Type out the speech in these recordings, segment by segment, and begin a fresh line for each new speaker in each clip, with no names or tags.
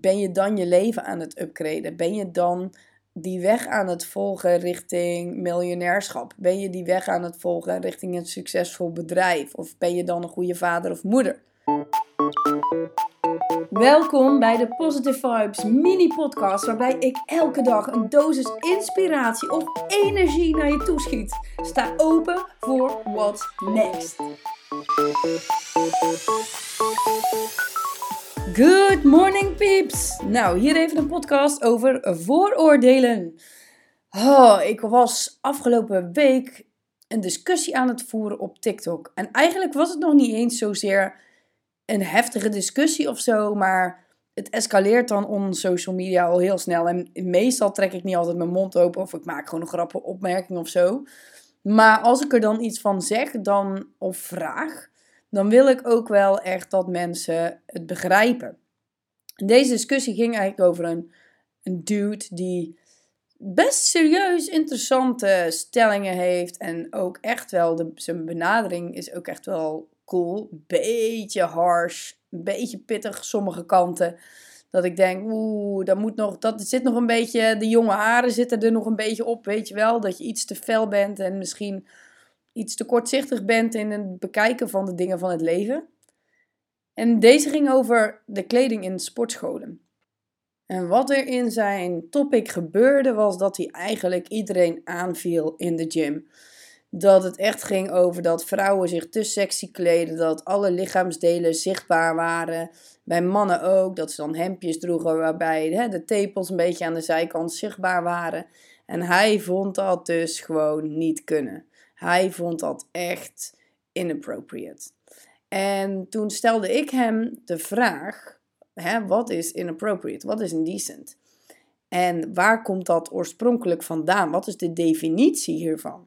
Ben je dan je leven aan het upgraden? Ben je dan die weg aan het volgen richting miljonairschap? Ben je die weg aan het volgen richting een succesvol bedrijf? Of ben je dan een goede vader of moeder? Welkom bij de Positive Vibes mini-podcast, waarbij ik elke dag een dosis inspiratie of energie naar je toeschiet. Sta open voor what's next. Good morning, peeps! Nou, hier even een podcast over vooroordelen. Oh, ik was afgelopen week een discussie aan het voeren op TikTok. En eigenlijk was het nog niet eens zozeer een heftige discussie of zo, maar het escaleert dan on social media al heel snel. En meestal trek ik niet altijd mijn mond open of ik maak gewoon een grappige opmerking of zo. Maar als ik er dan iets van zeg dan, of vraag, dan wil ik ook wel echt dat mensen het begrijpen. Deze discussie ging eigenlijk over een, een dude die best serieus interessante stellingen heeft. En ook echt wel, de, zijn benadering is ook echt wel cool. Beetje harsh, een beetje pittig sommige kanten. Dat ik denk, oeh, dat, moet nog, dat zit nog een beetje, de jonge haren zitten er nog een beetje op, weet je wel. Dat je iets te fel bent en misschien iets te kortzichtig bent in het bekijken van de dingen van het leven. En deze ging over de kleding in sportscholen. En wat er in zijn topic gebeurde was dat hij eigenlijk iedereen aanviel in de gym. Dat het echt ging over dat vrouwen zich te sexy kleden, dat alle lichaamsdelen zichtbaar waren. Bij mannen ook, dat ze dan hemdjes droegen waarbij hè, de tepels een beetje aan de zijkant zichtbaar waren. En hij vond dat dus gewoon niet kunnen. Hij vond dat echt inappropriate. En toen stelde ik hem de vraag: wat is inappropriate? Wat is indecent? En waar komt dat oorspronkelijk vandaan? Wat is de definitie hiervan?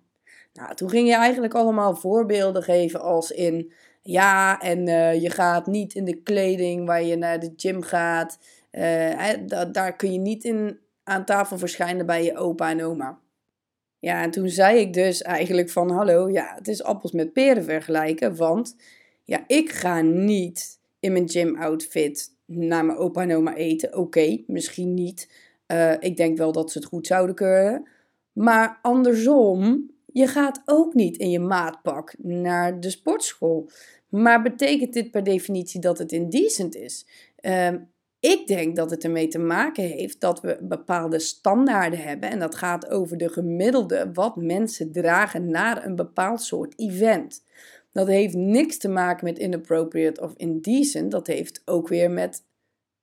Nou, toen ging je eigenlijk allemaal voorbeelden geven als in ja, en uh, je gaat niet in de kleding waar je naar de gym gaat. Uh, daar kun je niet in aan tafel verschijnen bij je opa en oma. Ja, en toen zei ik dus eigenlijk van hallo, ja, het is appels met peren vergelijken, want ja, ik ga niet in mijn gym outfit naar mijn opa en oma eten. Oké, misschien niet. Uh, ik denk wel dat ze het goed zouden kunnen. Maar andersom, je gaat ook niet in je maatpak naar de sportschool. Maar betekent dit per definitie dat het indecent is? Uh, ik denk dat het ermee te maken heeft dat we bepaalde standaarden hebben. En dat gaat over de gemiddelde wat mensen dragen naar een bepaald soort event. Dat heeft niks te maken met inappropriate of indecent. Dat heeft ook weer met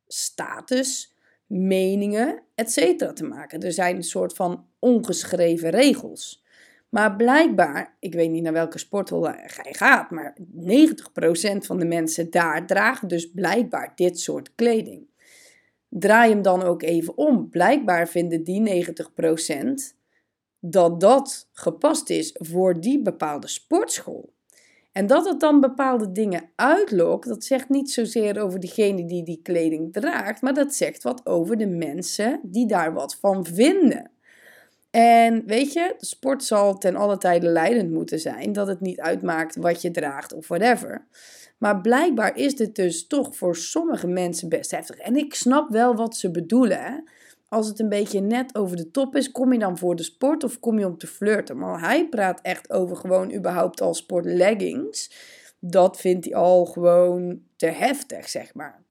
status, meningen, etc. te maken. Er zijn een soort van ongeschreven regels. Maar blijkbaar, ik weet niet naar welke sporthal hij gaat, maar 90% van de mensen daar dragen dus blijkbaar dit soort kleding. Draai hem dan ook even om. Blijkbaar vinden die 90% dat dat gepast is voor die bepaalde sportschool. En dat het dan bepaalde dingen uitlokt, dat zegt niet zozeer over degene die die kleding draagt, maar dat zegt wat over de mensen die daar wat van vinden. En weet je, sport zal ten alle tijde leidend moeten zijn, dat het niet uitmaakt wat je draagt of whatever. Maar blijkbaar is dit dus toch voor sommige mensen best heftig. En ik snap wel wat ze bedoelen. Als het een beetje net over de top is, kom je dan voor de sport of kom je om te flirten? Maar hij praat echt over gewoon überhaupt al sportleggings. Dat vindt hij al gewoon te heftig, zeg maar.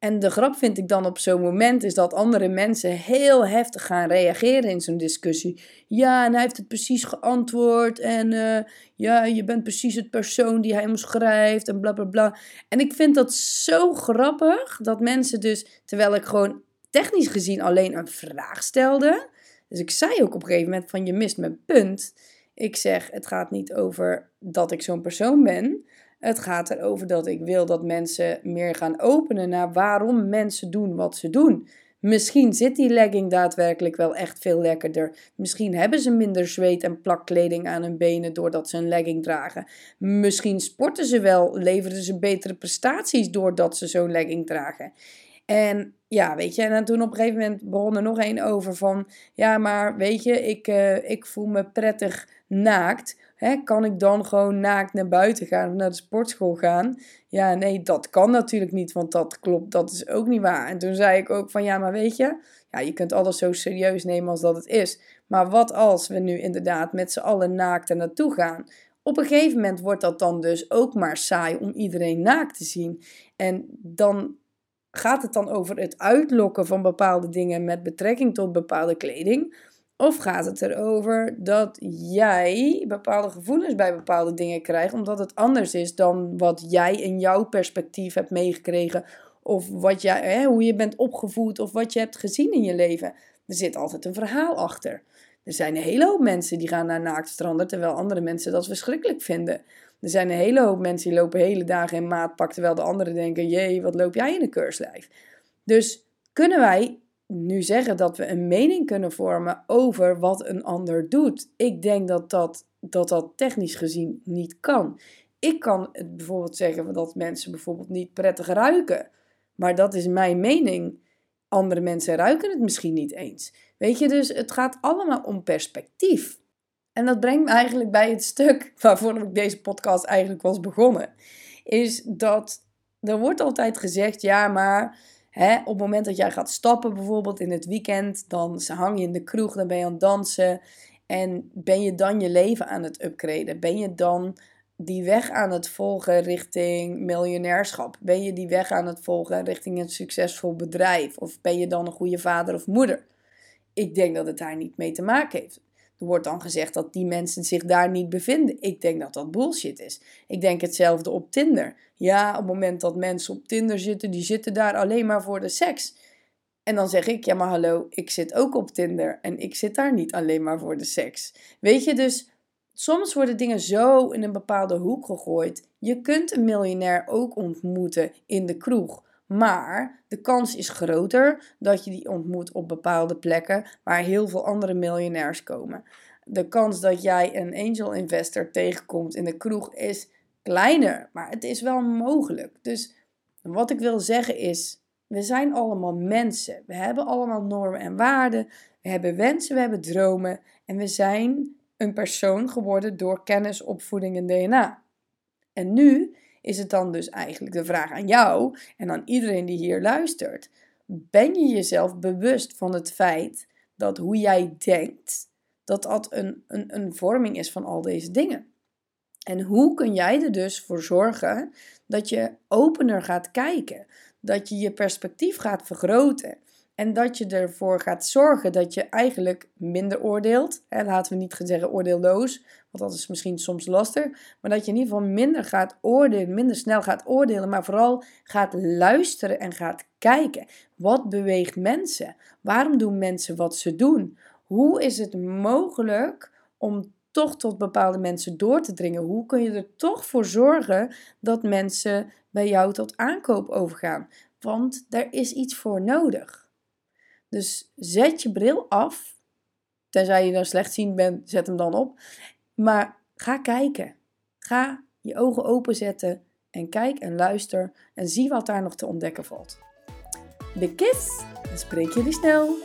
En de grap vind ik dan op zo'n moment is dat andere mensen heel heftig gaan reageren in zo'n discussie. Ja, en hij heeft het precies geantwoord. En uh, ja, je bent precies het persoon die hij omschrijft. En bla bla bla. En ik vind dat zo grappig dat mensen dus, terwijl ik gewoon technisch gezien alleen een vraag stelde. Dus ik zei ook op een gegeven moment van je mist mijn punt. Ik zeg, het gaat niet over dat ik zo'n persoon ben. Het gaat erover dat ik wil dat mensen meer gaan openen naar waarom mensen doen wat ze doen. Misschien zit die legging daadwerkelijk wel echt veel lekkerder. Misschien hebben ze minder zweet en plakkleding aan hun benen doordat ze een legging dragen. Misschien sporten ze wel, leveren ze betere prestaties doordat ze zo'n legging dragen. En ja, weet je, en toen op een gegeven moment begon er nog één over van, ja, maar weet je, ik, uh, ik voel me prettig naakt. Hè, kan ik dan gewoon naakt naar buiten gaan of naar de sportschool gaan? Ja, nee, dat kan natuurlijk niet, want dat klopt, dat is ook niet waar. En toen zei ik ook van ja, maar weet je, ja, je kunt alles zo serieus nemen als dat het is. Maar wat als we nu inderdaad met z'n allen naakt er naartoe gaan? Op een gegeven moment wordt dat dan dus ook maar saai om iedereen naakt te zien. En dan gaat het dan over het uitlokken van bepaalde dingen met betrekking tot bepaalde kleding? Of gaat het erover dat jij bepaalde gevoelens bij bepaalde dingen krijgt, omdat het anders is dan wat jij in jouw perspectief hebt meegekregen, of wat jij, hè, hoe je bent opgevoed, of wat je hebt gezien in je leven? Er zit altijd een verhaal achter. Er zijn een hele hoop mensen die gaan naar naaktstranden, terwijl andere mensen dat verschrikkelijk vinden. Er zijn een hele hoop mensen die lopen hele dagen in maatpak, terwijl de anderen denken: jee, wat loop jij in een keurslijf? Dus kunnen wij nu zeggen dat we een mening kunnen vormen over wat een ander doet? Ik denk dat dat, dat, dat technisch gezien niet kan. Ik kan het bijvoorbeeld zeggen dat mensen bijvoorbeeld niet prettig ruiken. Maar dat is mijn mening. Andere mensen ruiken het misschien niet eens. Weet je, dus het gaat allemaal om perspectief. En dat brengt me eigenlijk bij het stuk waarvoor ik deze podcast eigenlijk was begonnen. Is dat er wordt altijd gezegd, ja, maar op het moment dat jij gaat stappen, bijvoorbeeld in het weekend, dan hang je in de kroeg, dan ben je aan het dansen. En ben je dan je leven aan het upgraden? Ben je dan die weg aan het volgen richting miljonairschap? Ben je die weg aan het volgen richting een succesvol bedrijf? Of ben je dan een goede vader of moeder? Ik denk dat het daar niet mee te maken heeft. Er wordt dan gezegd dat die mensen zich daar niet bevinden. Ik denk dat dat bullshit is. Ik denk hetzelfde op Tinder. Ja, op het moment dat mensen op Tinder zitten, die zitten daar alleen maar voor de seks. En dan zeg ik, ja maar hallo, ik zit ook op Tinder en ik zit daar niet alleen maar voor de seks. Weet je, dus soms worden dingen zo in een bepaalde hoek gegooid. Je kunt een miljonair ook ontmoeten in de kroeg. Maar de kans is groter dat je die ontmoet op bepaalde plekken waar heel veel andere miljonairs komen. De kans dat jij een angel investor tegenkomt in de kroeg is kleiner, maar het is wel mogelijk. Dus wat ik wil zeggen is, we zijn allemaal mensen. We hebben allemaal normen en waarden. We hebben wensen, we hebben dromen. En we zijn een persoon geworden door kennis, opvoeding en DNA. En nu is het dan dus eigenlijk de vraag aan jou en aan iedereen die hier luistert. Ben je jezelf bewust van het feit dat hoe jij denkt, dat dat een, een, een vorming is van al deze dingen? En hoe kun jij er dus voor zorgen dat je opener gaat kijken, dat je je perspectief gaat vergroten en dat je ervoor gaat zorgen dat je eigenlijk minder oordeelt. Hè, laten we niet zeggen oordeelloos, want dat is misschien soms lastig. Maar dat je in ieder geval minder gaat oordelen, minder snel gaat oordelen. Maar vooral gaat luisteren en gaat kijken. Wat beweegt mensen? Waarom doen mensen wat ze doen? Hoe is het mogelijk om toch tot bepaalde mensen door te dringen? Hoe kun je er toch voor zorgen dat mensen bij jou tot aankoop overgaan? Want daar is iets voor nodig. Dus zet je bril af. Tenzij je dan slechtziend bent, zet hem dan op. Maar ga kijken. Ga je ogen openzetten en kijk en luister en zie wat daar nog te ontdekken valt. De kids, dan spreek jullie snel.